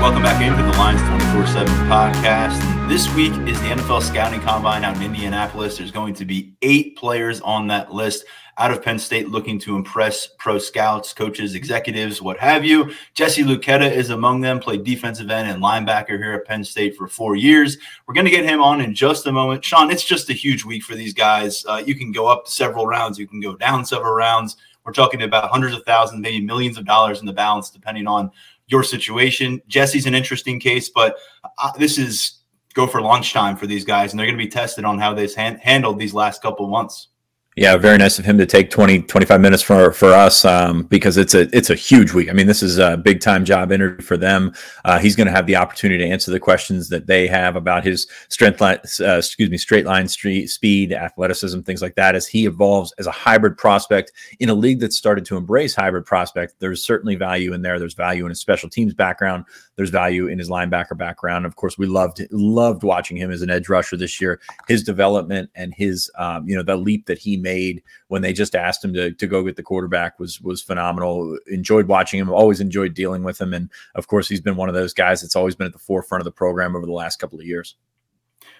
Welcome back into the Lions 24 7 podcast. This week is the NFL Scouting Combine out in Indianapolis. There's going to be eight players on that list out of Penn State looking to impress pro scouts, coaches, executives, what have you. Jesse Luketa is among them, played defensive end and linebacker here at Penn State for four years. We're going to get him on in just a moment. Sean, it's just a huge week for these guys. Uh, you can go up several rounds, you can go down several rounds. We're talking about hundreds of thousands, maybe millions of dollars in the balance, depending on your situation. Jesse's an interesting case, but uh, this is go for lunchtime for these guys, and they're going to be tested on how they've han- handled these last couple months. Yeah, very nice of him to take 20, 25 minutes for for us um, because it's a it's a huge week. I mean, this is a big time job interview for them. Uh, he's going to have the opportunity to answer the questions that they have about his strength line, uh, excuse me, straight line street, speed, athleticism, things like that. As he evolves as a hybrid prospect in a league that's started to embrace hybrid prospect, there's certainly value in there. There's value in his special teams background. There's value in his linebacker background. Of course, we loved loved watching him as an edge rusher this year. His development and his um, you know the leap that he made when they just asked him to, to go get the quarterback was was phenomenal. Enjoyed watching him. Always enjoyed dealing with him, and of course, he's been one of those guys that's always been at the forefront of the program over the last couple of years.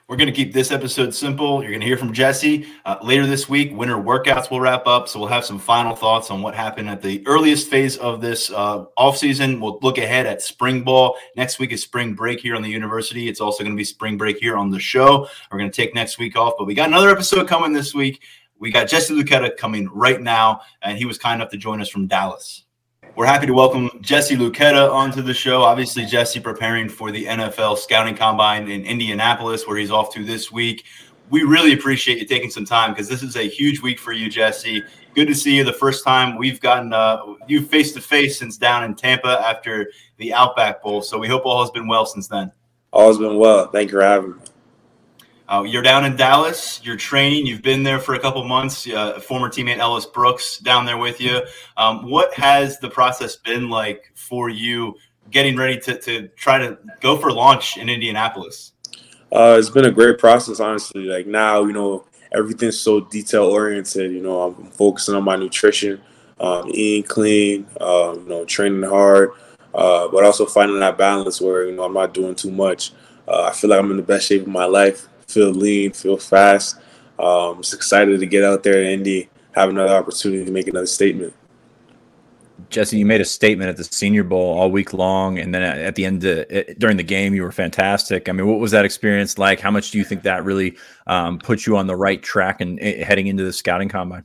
We're going to keep this episode simple. You're going to hear from Jesse uh, later this week. Winter workouts will wrap up, so we'll have some final thoughts on what happened at the earliest phase of this uh, offseason. We'll look ahead at spring ball. Next week is spring break here on the university. It's also going to be spring break here on the show. We're going to take next week off, but we got another episode coming this week. We got Jesse Luketa coming right now, and he was kind enough to join us from Dallas. We're happy to welcome Jesse Luketa onto the show. Obviously, Jesse preparing for the NFL Scouting Combine in Indianapolis, where he's off to this week. We really appreciate you taking some time because this is a huge week for you, Jesse. Good to see you. The first time we've gotten uh, you face to face since down in Tampa after the Outback Bowl. So we hope all has been well since then. All has been well. Thank you for having me. Uh, you're down in Dallas. You're training. You've been there for a couple months. Uh, former teammate Ellis Brooks down there with you. Um, what has the process been like for you getting ready to, to try to go for launch in Indianapolis? Uh, it's been a great process, honestly. Like now, you know, everything's so detail oriented. You know, I'm focusing on my nutrition, um, eating clean, uh, you know, training hard, uh, but also finding that balance where you know I'm not doing too much. Uh, I feel like I'm in the best shape of my life feel lean, feel fast. Um, just excited to get out there in Indy, have another opportunity to make another statement. Jesse, you made a statement at the Senior Bowl all week long, and then at the end of, during the game, you were fantastic. I mean, what was that experience like? How much do you think that really um, put you on the right track and eh, heading into the scouting combine?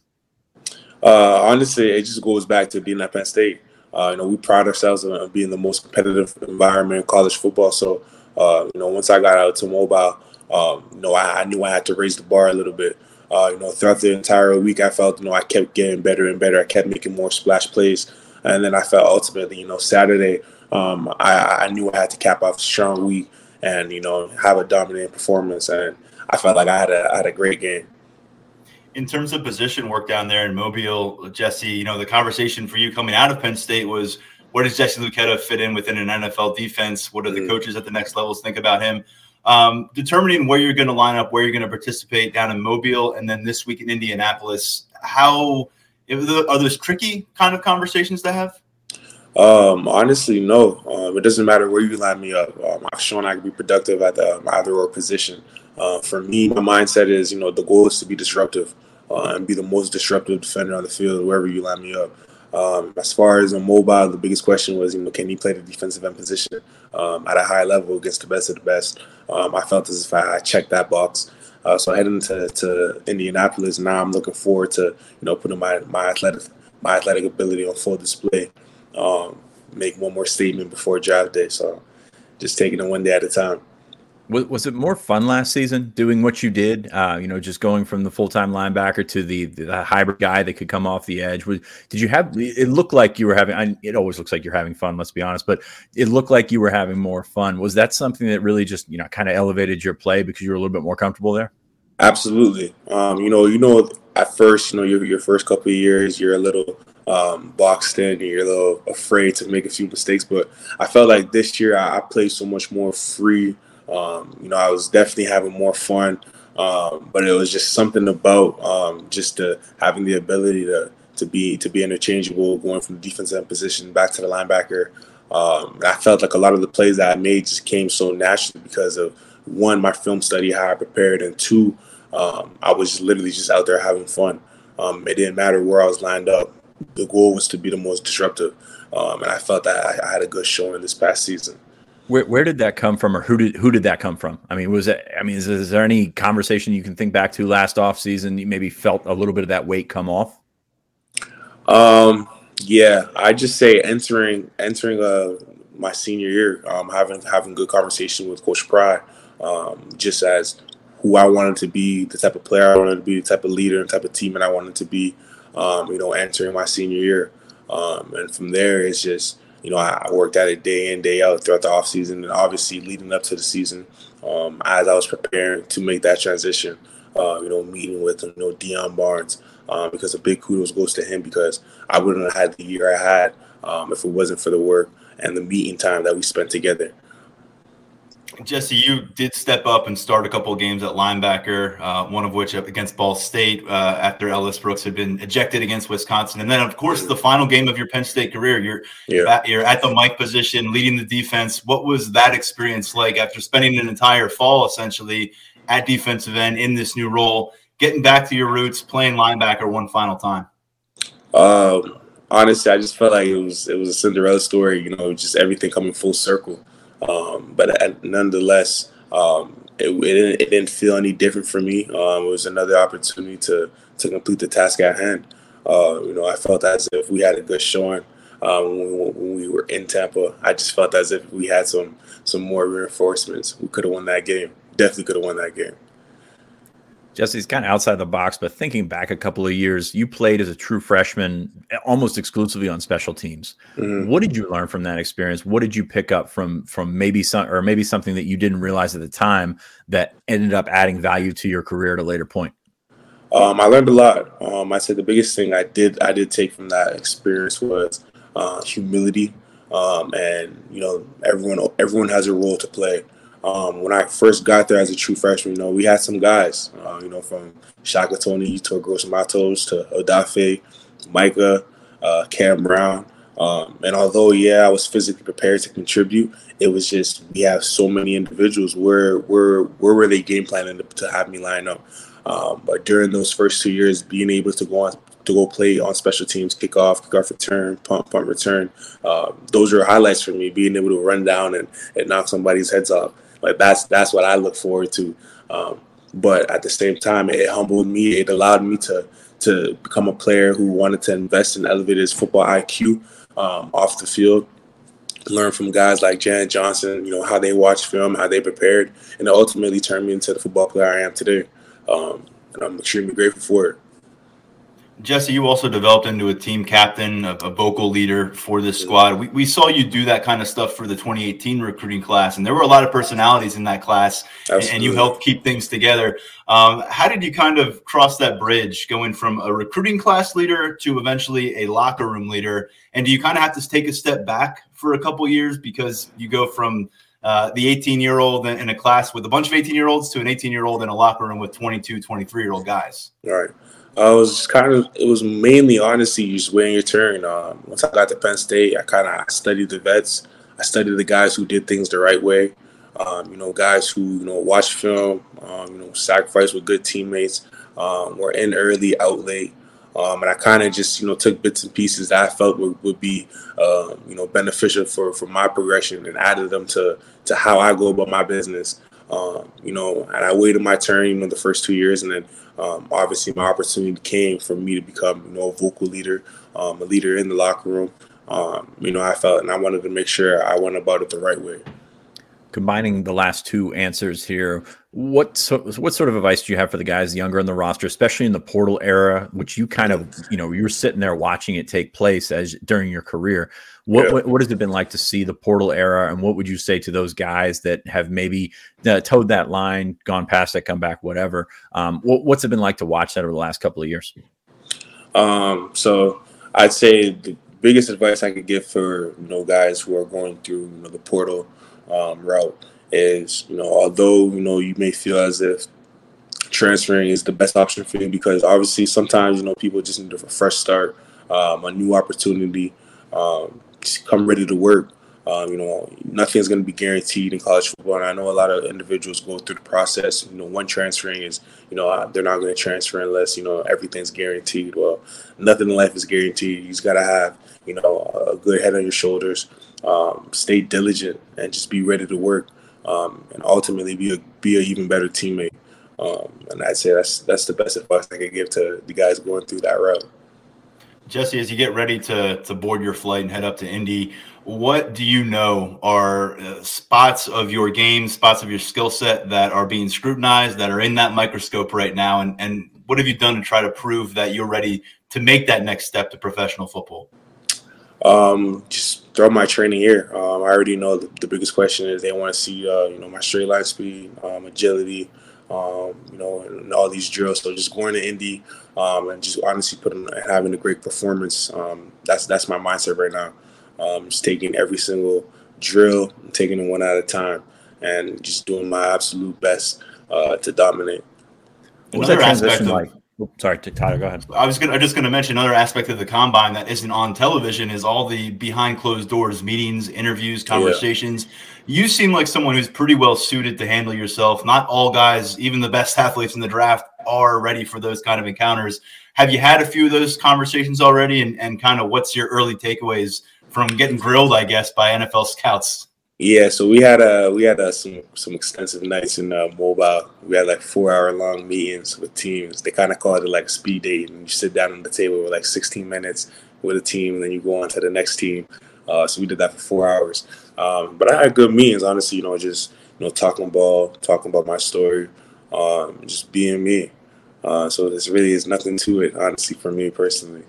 Uh, honestly, it just goes back to being at Penn State. Uh, you know, we pride ourselves on being the most competitive environment in college football. So, uh, you know, once I got out to mobile, um, you know, I, I, knew I had to raise the bar a little bit. Uh, you know, throughout the entire week, I felt, you know, I kept getting better and better. I kept making more splash plays. And then I felt ultimately, you know, Saturday, um, I, I knew I had to cap off a strong week and, you know, have a dominant performance. And I felt like I had a, I had a great game. In terms of position work down there in Mobile, Jesse, you know, the conversation for you coming out of Penn State was where does Jesse Luketa fit in within an NFL defense? What do the mm-hmm. coaches at the next levels think about him? Um, determining where you're going to line up, where you're going to participate down in Mobile, and then this week in Indianapolis. How are those tricky kind of conversations to have? Um, honestly, no. Um, it doesn't matter where you line me up. Um, I've shown I can be productive at the either or position. Uh, for me, my mindset is, you know, the goal is to be disruptive uh, and be the most disruptive defender on the field wherever you line me up. Um, as far as a mobile, the biggest question was, you know, can he play the defensive end position um, at a high level against the best of the best? Um, I felt as if I, checked that box. Uh, so heading to, to Indianapolis, now I'm looking forward to, you know, putting my, my athletic my athletic ability on full display. Um, make one more statement before draft day. So just taking it one day at a time. Was, was it more fun last season doing what you did? Uh, you know, just going from the full time linebacker to the, the hybrid guy that could come off the edge. Was, did you have? It looked like you were having. I, it always looks like you're having fun. Let's be honest, but it looked like you were having more fun. Was that something that really just you know kind of elevated your play because you were a little bit more comfortable there? Absolutely. Um, you know, you know, at first, you know, your your first couple of years, you're a little um, boxed in and you're a little afraid to make a few mistakes. But I felt like this year I, I played so much more free um, you know, I was definitely having more fun, um, but it was just something about um, just having the ability to to be to be interchangeable, going from the defensive position back to the linebacker. Um, I felt like a lot of the plays that I made just came so naturally because of one, my film study, how I prepared, and two, um, I was literally just out there having fun. Um, it didn't matter where I was lined up. The goal was to be the most disruptive, and I felt that I, I had a good showing this past season. Where, where did that come from, or who did who did that come from? I mean, was it? I mean, is, is there any conversation you can think back to last off season? You maybe felt a little bit of that weight come off. Um. Yeah, I just say entering entering uh my senior year, um, having having good conversation with Coach Pry, um, just as who I wanted to be, the type of player I wanted to be, the type of leader and type of team that I wanted to be. Um, you know, entering my senior year, um, and from there it's just you know, I, worked at it day in, day out throughout the off season, and obviously leading up to the season, um, as I was preparing to make that transition. Uh, you know, meeting with you know Deion Barnes um, because a big kudos goes to him because I wouldn't have had the year I had um, if it wasn't for the work and the meeting time that we spent together. Jesse, you did step up and start a couple of games at linebacker, uh, one of which against Ball State uh, after Ellis Brooks had been ejected against Wisconsin, and then of course the final game of your Penn State career. You're yeah. at, you're at the Mike position, leading the defense. What was that experience like after spending an entire fall essentially at defensive end in this new role, getting back to your roots, playing linebacker one final time? Um, honestly, I just felt like it was it was a Cinderella story. You know, just everything coming full circle. Um, but nonetheless, um, it, it, didn't, it, didn't, feel any different for me. Um, it was another opportunity to to complete the task at hand. Uh, you know, I felt as if we had a good showing um, when, we, when, we, were in Tampa. I just felt as if we had some some more reinforcements. We could have won that game. Definitely could have won that game. Jesse's kind of outside the box, but thinking back a couple of years, you played as a true freshman almost exclusively on special teams. Mm-hmm. What did you learn from that experience? What did you pick up from from maybe some or maybe something that you didn't realize at the time that ended up adding value to your career at a later point? Um, I learned a lot. Um, I said the biggest thing I did I did take from that experience was uh, humility, um, and you know everyone everyone has a role to play. Um, when I first got there as a true freshman, you know, we had some guys, uh, you know, from Shaka Toney to Gross Matos to Odafe, Micah, uh, Cam Brown. Um, and although, yeah, I was physically prepared to contribute, it was just we have so many individuals. Where where where were they game planning to, to have me line up? Um, but during those first two years, being able to go on to go play on special teams, kick kickoff, kickoff return, punt, punt return, uh, those are highlights for me. Being able to run down and, and knock somebody's heads off. Like that's that's what I look forward to. Um, but at the same time, it humbled me. It allowed me to to become a player who wanted to invest and elevate his football IQ um, off the field. Learn from guys like Jan Johnson, you know how they watch film, how they prepared, and ultimately turned me into the football player I am today. Um, and I'm extremely grateful for it. Jesse, you also developed into a team captain, a, a, vocal leader for this squad. We, we saw you do that kind of stuff for the 2018 recruiting class, and there were a lot of personalities in that class, and, and, you helped keep things together. Um, how did you kind of cross that bridge going from a recruiting class leader to eventually a locker room leader? And do you kind of have to take a step back for a couple years because you go from uh, the 18 year old in a class with a bunch of 18 year olds to an 18 year old in a locker room with 22, 23 year old guys? All right. I was kind of it was mainly honestly just waiting your turn. Um, once I got to Penn State, I kind of studied the vets. I studied the guys who did things the right way. Um, you know, guys who you know watch film, um, you know, sacrifice with good teammates, um, were in early, out late, um, and I kind of just you know took bits and pieces that I felt would, would be uh, you know beneficial for for my progression and added them to to how I go about my business. Um, you know, and I waited my turn, you know, the first two years, and then um, obviously my opportunity came for me to become, you know, a vocal leader, um, a leader in the locker room. Um, you know, I felt, and I wanted to make sure I went about it the right way. combining the last two answers here, what so, what sort of advice do you have for the guys younger in the roster, especially in the portal era, which you kind of you know you're sitting there watching it take place as during your career. What, yeah. what, what has it been like to see the portal era, and what would you say to those guys that have maybe uh, towed that line, gone past it, come back, whatever? Um, what, what's it been like to watch that over the last couple of years? Um, so I'd say the biggest advice I could give for you know guys who are going through you know the portal um, route is, you know, although, you know, you may feel as if transferring is the best option for you because obviously sometimes, you know, people just need a fresh start, um, a new opportunity, um, come ready to work. Um, you know, nothing's going to be guaranteed in college football. And I know a lot of individuals go through the process. You know, one transferring is, you know, uh, they're not going to transfer unless, you know, everything's guaranteed. Well, nothing in life is guaranteed. You just got to have, you know, a good head on your shoulders, um, stay diligent, and just be ready to work um, and ultimately be a be an even better teammate. Um, and I'd say that's that's the best advice I could give to the guys going through that route. Jesse, as you get ready to to board your flight and head up to Indy, what do you know are uh, spots of your game, spots of your skill set that are being scrutinized, that are in that microscope right now, and and what have you done to try to prove that you're ready to make that next step to professional football? Um, just throughout my training here, um, I already know the, the, biggest question is they want to see, uh, you know, my straight line speed, um, agility, um, you know, and all these drills. So just going to Indy um, and just honestly putting having a great performance. Um, that's that's my mindset right now. Um, just taking every single drill, taking it one at a time, and just doing my absolute best uh, to dominate. What was that transition like? Sorry, Tyler, go ahead. I was gonna, I'm just going to mention another aspect of the combine that isn't on television is all the behind closed doors meetings, interviews, conversations. Yeah. You seem like someone who's pretty well suited to handle yourself. Not all guys, even the best athletes in the draft, are ready for those kind of encounters. Have you had a few of those conversations already? And, and kind of what's your early takeaways from getting grilled, I guess, by NFL scouts? Yeah, so we had uh we had uh, some some extensive nights in uh, mobile. We had like four hour long meetings with teams. They kind of called it like speed dating. you sit down on the table with like 16 minutes with a team, and then you go on to the next team. Uh, so we did that for four hours. Um, but I had good meetings, honestly. You know, just you know talking ball, talking about my story, um, just being me. Uh, so this really is nothing to it, honestly, for me personally.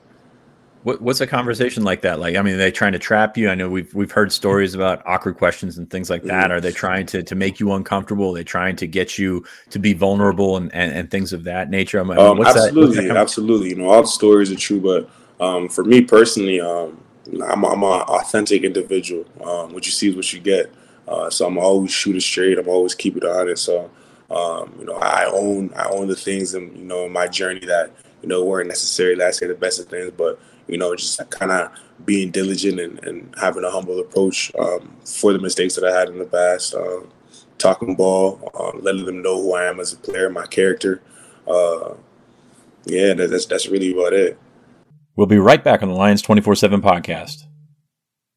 What, what's a conversation like that? Like, I mean, are they trying to trap you? I know we've we've heard stories about awkward questions and things like that. Are they trying to to make you uncomfortable? Are they trying to get you to be vulnerable and and, and things of that nature? I mean, um, absolutely, that, absolutely. You know, all the stories are true, but um, for me personally, um, I'm, I'm an authentic individual. Um, what you see is what you get. Uh, so I'm always shoot it straight. I'm always keep it honest. So um, you know, I own I own the things and you know in my journey that you know weren't necessarily I say the best of things, but you know, just kind of being diligent and, and, having a humble approach um, for the mistakes that I had in the past. Um, talking ball, um, letting them know who I am as a player, my character. Uh, yeah, that's that's really about it. We'll be right back on the Lions 24 7 podcast.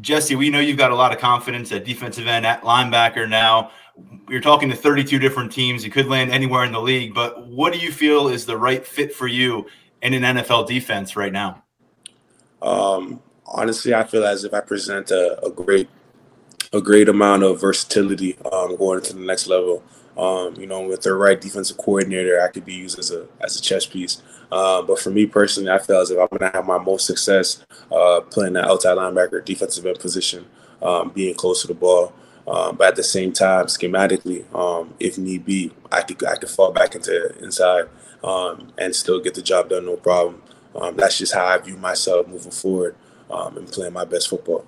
Jesse, we know you've got a lot of confidence at defensive end, at linebacker now. You're talking to 32 different teams. You could land anywhere in the league, but what do you feel is the right fit for you in an NFL defense right now? Um, honestly, I feel as if I present a, a great, a great amount of versatility um, going to the next level. Um, you know, with the right defensive coordinator, I could be used as a as a chess piece. Uh, but for me personally, I feel as if I'm going to have my most success uh, playing that outside linebacker, defensive end position, um, being close to the ball. Um, but at the same time, schematically, um, if need be, I could I could fall back into inside um, and still get the job done, no problem. Um, that's just how I view myself moving forward and playing my best football.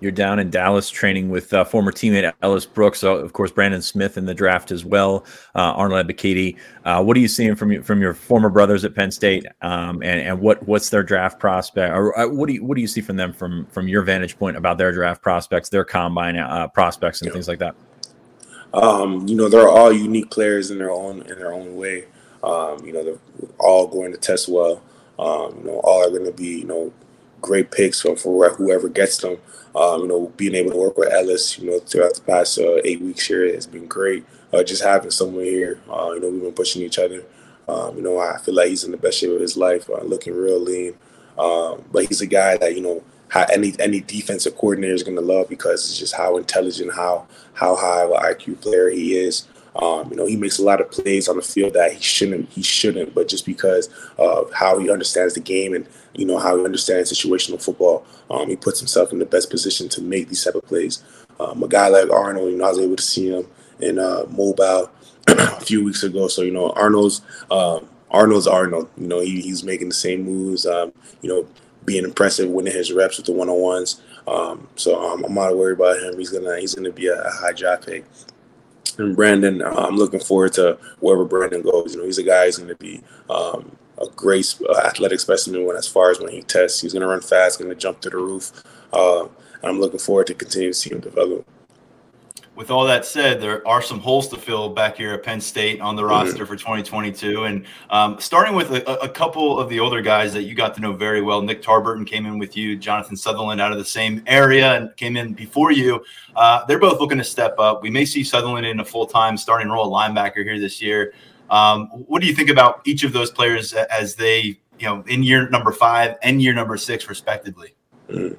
You're down in Dallas training with uh, former teammate Ellis Brooks, uh, of course, Brandon Smith in the draft as well, uh, Arnold Ebiketie. Uh, what are you seeing from from your former brothers at Penn State, um, and and what what's their draft prospect, or uh, what do you what do you see from them from from your vantage point about their draft prospects, their combine uh, prospects, and yeah. things like that? Um, you know, they're all unique players in their own in their own way. Um, you know, they're all going to test well. Um, you know, all are going to be you know great picks for, for whoever gets them. Um, you know, being able to work with Ellis, you know, throughout the past uh, eight weeks here has been great. Uh, just having someone here, uh, you know, we've been pushing each other. Um, you know, I feel like he's in the best shape of his life, uh, looking real lean. Um, but he's a guy that you know, any any defensive coordinator is going to love because it's just how intelligent, how how high of an IQ player he is. Um, you know, he makes a lot of plays on the field that he shouldn't. He shouldn't, but just because of how he understands the game and you know how he understands situational football, um, he puts himself in the best position to make these type of plays. Um, a guy like Arnold, you know, I was able to see him in uh, mobile a few weeks ago. So you know, Arnold's um, Arnold's Arnold. You know, he, he's making the same moves. Um, you know, being impressive, winning his reps with the one on ones. Um, so um, I'm not worried about him. He's gonna he's gonna be a, a high draft pick. And Brandon, uh, I'm looking forward to wherever Brandon goes. You know, he's a guy who's going to be um, a great uh, athletic specimen when, as far as when he tests. He's going to run fast, going to jump to the roof. Uh, I'm looking forward to continue to see him develop with all that said, there are some holes to fill back here at Penn State on the mm-hmm. roster for 2022. And um, starting with a, a, couple of the older guys that you got to know very well, Nick Tarburton came in with you, Jonathan Sutherland out of the same area and came in before you. Uh, they're both looking to step up. We may see Sutherland in a full time starting role linebacker here this year. Um, what do you think about each of those players as they, you know, in year number five and year number six, respectively? Mm.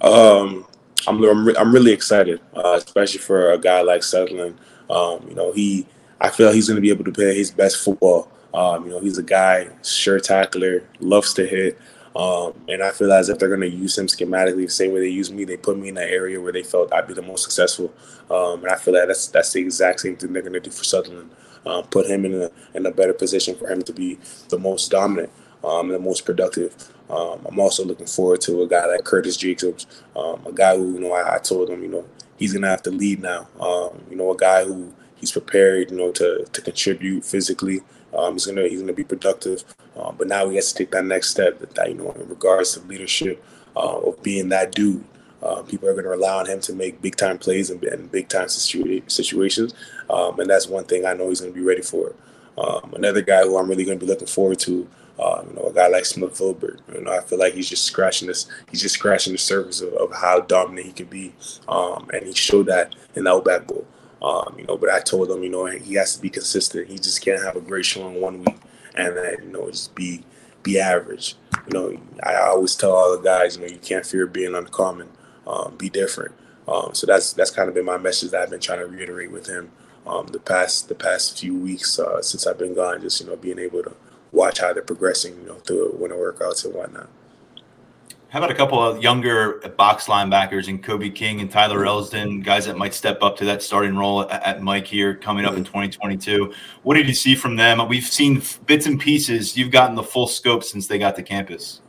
Um, I'm I'm, re- I'm really excited, uh, especially for a guy like Sutherland. Um, you know, he I feel he's going to be able to play his best football. Um, you know, he's a guy, sure tackler, loves to hit. Um, and I feel as if they're going to use him schematically the same way they use me. They put me in that area where they felt I'd be the most successful. Um, and I feel like that's that's the exact same thing they're going to do for Sutherland. Um, put him in a in a better position for him to be the most dominant, um, the most productive. Um, I'm also looking forward to a guy like Curtis Jacobs, um, a guy who you know I, I, told him you know he's gonna have to lead now. Um, you know, a guy who he's prepared you know to to contribute physically. Um, he's gonna he's gonna be productive, um, but now he has to take that next step. That you know in regards to leadership uh, of being that dude. People are going to rely on him to make big time plays and, and big time situa- situations, um, and that's one thing I know he's going to be ready for. another guy who I'm really going to be looking forward to uh, you know, a guy like Smith Vilbert, you know, I feel like he's just scratching this. He's just scratching the surface of, of how dominant he can be, um, and he showed that in the Outback Bowl. Um, you know, but I told him, you know, he has to be consistent. He just can't have a great showing one week and then you know just be be average. You know, I always tell all the guys, you know, you can't fear being uncommon. Um, be different. Um, so that's that's kind of been my message that I've been trying to reiterate with him um, the past the past few weeks uh, since I've been gone. Just you know, being able to watch how they're progressing, you know, through winter workouts and whatnot. How about a couple of younger box linebackers and Kobe King and Tyler Elsdon, guys that might step up to that starting role at, at Mike here coming up in 2022? What did you see from them? We've seen bits and pieces. You've gotten the full scope since they got to campus.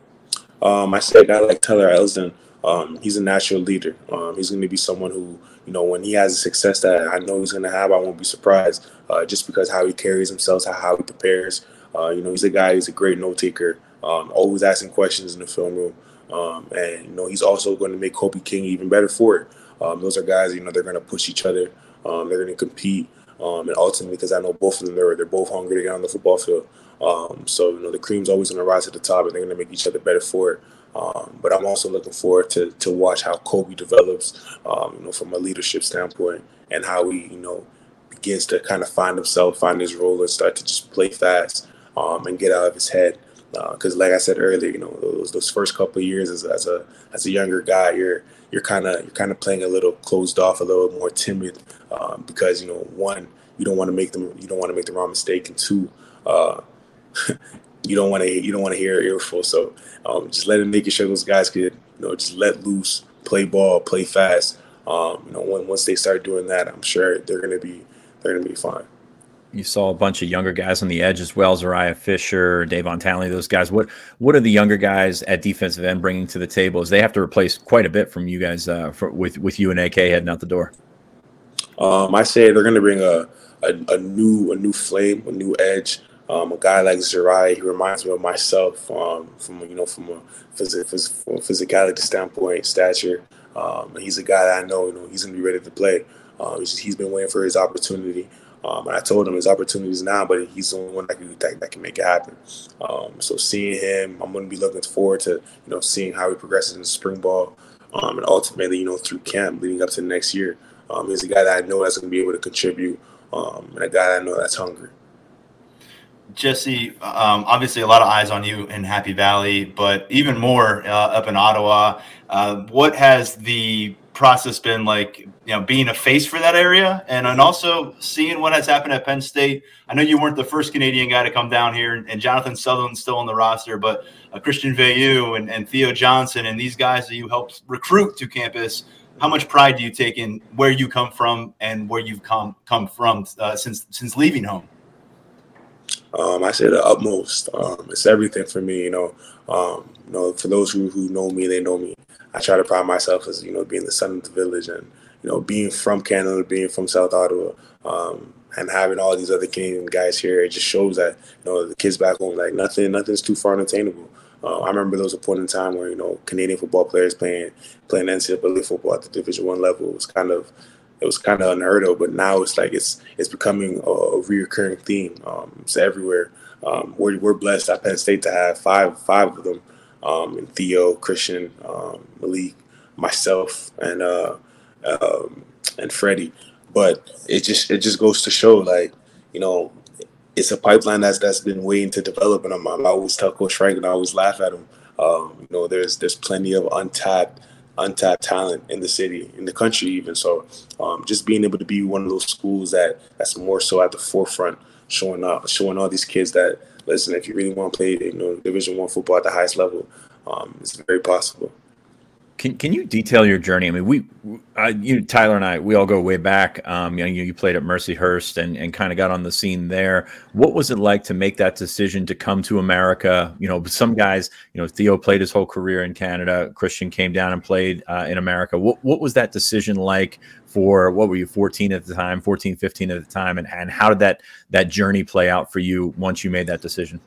Um, I say a guy like Tyler Elsdon, um, he's a natural leader. Um, he's going to be someone who, you know, when he has a success that I know he's going to have, I won't be surprised uh, just because how he carries himself, how he prepares. Uh, you know, he's a guy. He's a great note taker. Um, always asking questions in the film room, um, and you know, he's also going to make Kobe King even better for it. Um, those are guys. You know, they're going to push each other. Um, they're going to compete, um, and ultimately, because I know both of them, they're they're both hungry to get on the football field. Um, so you know, the cream's always going to rise to the top, and they're going to make each other better for it. but I'm also looking forward to to watch how Kobe develops, you know, from a leadership standpoint, and how he, you know, begins to kind of find himself, find his role, and start to just play fast um, and get out of his head. Because, uh, like I said earlier, you know, those, those first couple years as, as a as a younger guy, you're you're kind of you're kind of playing a little closed off, a little more timid, um, because you know, one, you don't want to make them you don't want to make the wrong mistake, and two, uh, you don't want to you don't want to hear earful. So um, just letting making sure those guys could you know just let loose, play ball, play fast, Um, you know, when, once they start doing that, I'm sure they're to be they're to be fine. You saw a bunch of younger guys on the edge as well, Zuriah Fisher, Davon Townley, those guys. What what are the younger guys at defensive end bringing to the table? As they have to replace quite a bit from you guys uh, for, with with you and AK heading out the door. Um, I say they're going to bring a, a, a new a new flame, a new edge. Um, a guy like Zuriah, he reminds me of myself um, from you know from a phys- phys- physicality standpoint, stature. Um, he's a guy that I know, you know, he's gonna be ready to play. Uh, he's been waiting for his opportunity. Um, and I told him his opportunities now, but he's the only one that can that, that can make it happen. Um, so seeing him, I'm going to be looking forward to you know seeing how he progresses in spring ball, um, and ultimately you know through camp leading up to next year. Um, he's a guy that I know that's going to be able to contribute, um, and a guy I know that's hungry. Jesse, um, obviously a lot of eyes on you in Happy Valley, but even more uh, up in Ottawa. Uh, what has the process been like, you know, being a face for that area and, and also seeing what has happened at Penn State? I know you weren't the first Canadian guy to come down here, and Jonathan Sutherland's still on the roster, but uh, Christian Veilleux and, and Theo Johnson and these guys that you helped recruit to campus. How much pride do you take in where you come from and where you've come come from uh, since since leaving home? Um, I say the utmost. Um, it's everything for me, you know. Um, you know, for those who, who know me, they know me. I try to pride myself as you know being the son of the village and you know being from Canada, being from South Ottawa, um, and having all these other Canadian guys here. It just shows that you know the kids back home like nothing, nothing's too far unattainable. Uh, I remember there was a point in time where you know Canadian football players playing playing NCAA football at the Division One level was kind of it was kind of unheard of, but now it's like it's it's becoming a, a reoccurring theme. Um, it's everywhere. Um, we're, we're blessed at Penn State to have five five of them, um, and Theo, Christian, um, Malik, myself, and uh, um, and Freddie. But it just it just goes to show, like you know, it's a pipeline that's that's been waiting to develop. And I'm, I always tell Coach Frank, and I always laugh at him. Um, you know, there's there's plenty of untapped untapped talent in the city, in the country, even. So, um, just being able to be one of those schools that that's more so at the forefront, showing up, showing all these kids that listen, if you really want to play, you know, Division One football at the highest level, um, it's very possible. Can Can you detail your journey? I mean, we, I, you, Tyler and I, we all go way back. Um, you know, you, you played at Mercyhurst and and kind of got on the scene there. What was it like to make that decision to come to America? You know, some guys, you know, Theo played his whole career in Canada. Christian came down and played uh, in America. What What was that decision like for? What were you, 14 at the time, 14, 15 at the time, and and how did that that journey play out for you once you made that decision?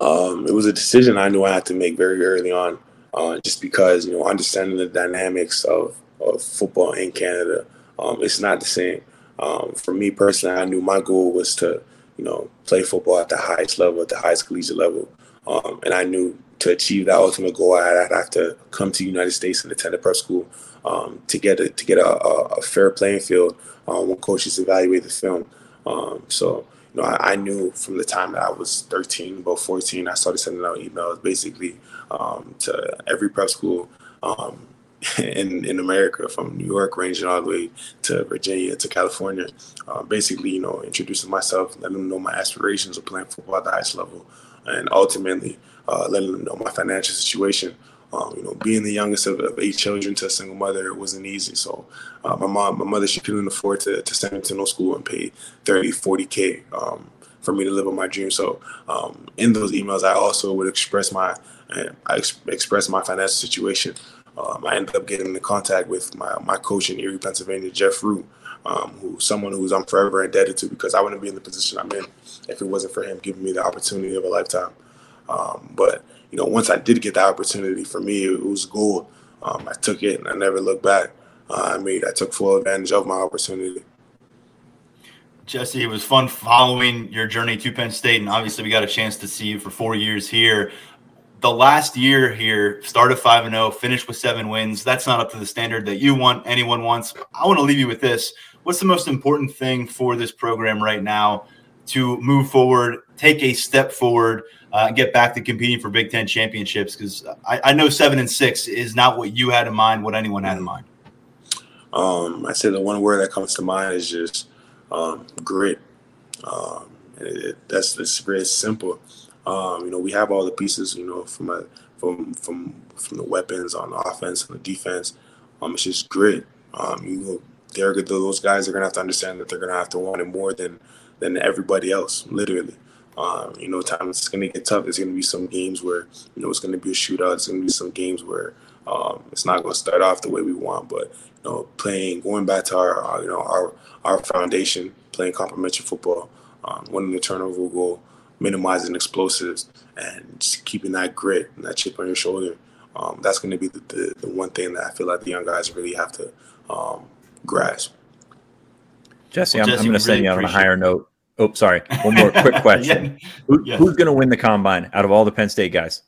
Um, it was a decision I knew I had to make very early on uh, just because you know understanding the dynamics of, of football in Canada, um, it's not the same. Um, for me personally, I knew my goal was to you know play football at the highest level, at the highest collegiate level, um, and I knew to achieve that ultimate goal, I'd, have to come to the United States and attend a prep school um, to get a, to get a, a, a fair playing field um, when coaches evaluate the film. Um, so know, I, I, knew from the time that I was 13, about 14, I started sending out emails basically um, to every prep school um, in in America, from New York, ranging all the way to Virginia to California. Uh, basically, you know, introducing myself, letting them know my aspirations of playing football at the highest level, and ultimately uh, letting them know my financial situation. Um, you know, being the youngest of, of, eight children to a single mother, wasn't easy. So uh, my mom, my mother, she couldn't afford to, to send me to no school and pay 30, 40K um, for me to live on my dream. So um, in those emails, I also would express my, I ex- express my financial situation. Um, I ended up getting in contact with my, my coach in Erie, Pennsylvania, Jeff Root, um, who's someone who's I'm forever indebted to because I wouldn't be in the position I'm in if it wasn't for him giving me the opportunity of a lifetime. Um, but you know, once I did get the opportunity, for me, it was gold. Um, I took it and I never looked back. Uh, I made, I took full advantage of my opportunity. Jesse, it was fun following your journey to Penn State, and obviously we got a chance to see you for four years here. The last year here, started five and zero, finished with seven wins. That's not up to the standard that you want, anyone wants. I want to leave you with this. What's the most important thing for this program right now to move forward, take a step forward, uh, get back to competing for Big Ten championships? Because I, I, know seven and six is not what you had in mind, what anyone had in mind. Um, I say the one word that comes to mind is just um, grit. Um, it, it, that's it's very simple. Um, you know, we have all the pieces. You know, from a, from from from the weapons on the offense and the defense. Um, it's just grit. Um, you know, they're those guys are gonna have to understand that they're gonna have to want it more than than everybody else, literally. Um, you know, times it's gonna get tough. There's gonna be some games where you know it's gonna be a shootout. It's gonna be some games where um, it's not gonna start off the way we want. But you know, playing, going back to our, our you know our our foundation, playing complementary football, um, winning the turnover goal, minimizing explosives, and just keeping that grit and that chip on your shoulder. Um, that's going to be the, the, the, one thing that I feel like the young guys really have to um, grasp. Jesse, well, I'm, I'm going to send you out on a higher note. Oh, sorry. One more quick question. yeah. Who, yeah. Who's going to win the combine out of all the Penn State guys?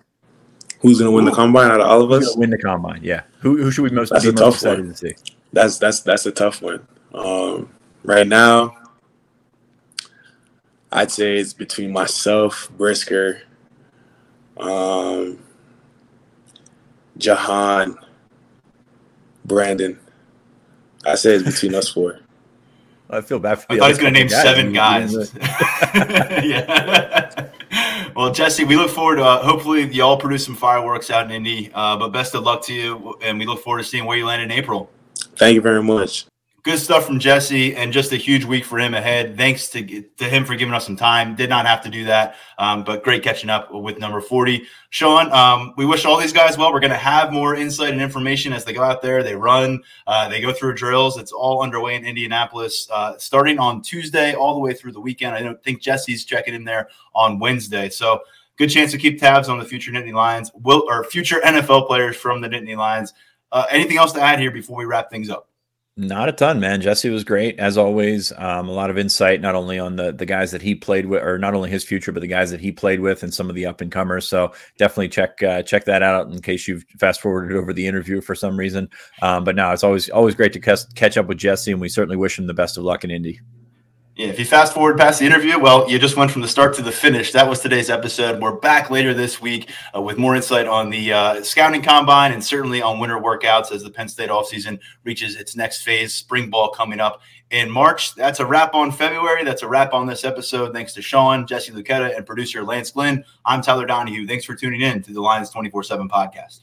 Who's going to win the combine out of all of us? Win the combine, yeah. Who, who should we most, that's be a most tough excited one. to see? That's that's that's a tough one. Um, right now, I'd say it's between myself, Brisker, um, Jahan, Brandon. I say it's between us four. I feel bad for. I thought he was going to name guys. seven guys. yeah. well, Jesse, we look forward to uh, hopefully y'all produce some fireworks out in Indy. Uh, but best of luck to you, and we look forward to seeing where you land in April. Thank you very much good stuff from Jesse, and just a huge week for him ahead. Thanks to to him for giving us some time. Did not have to do that, um, but great catching up with number forty, Sean. Um, we wish all these guys well. We're going to have more insight and information as they go out there. They run, uh, they go through drills. It's all underway in Indianapolis, uh, starting on Tuesday all the way through the weekend. I don't think Jesse's checking in there on Wednesday, so good chance to keep tabs on the future Nittany Lions, will or future NFL players from the Nittany Lions. Uh, anything else to add here before we wrap things up? Not a ton, man. Jesse was great as always. Um, a lot of insight, not only on the the guys that he played with, or not only his future, but the guys that he played with, and some of the up and comers. So definitely check uh, check that out in case you've fast forwarded over the interview for some reason. Um, but now it's always always great to catch, catch up with Jesse, and we certainly wish him the best of luck in Indy. Yeah, if you fast forward past the interview, well, you just went from the start to the finish. That was today's episode. We're back later this week uh, with more insight on the uh, scouting combine and certainly on winter workouts as the Penn State offseason reaches its next phase. Spring ball coming up in March. That's a wrap on February. That's a wrap on this episode. Thanks to Sean, Jesse Luketa, and producer Lance Glenn. I'm Tyler Donohue. Thanks for tuning in to the Lions 24 7 podcast.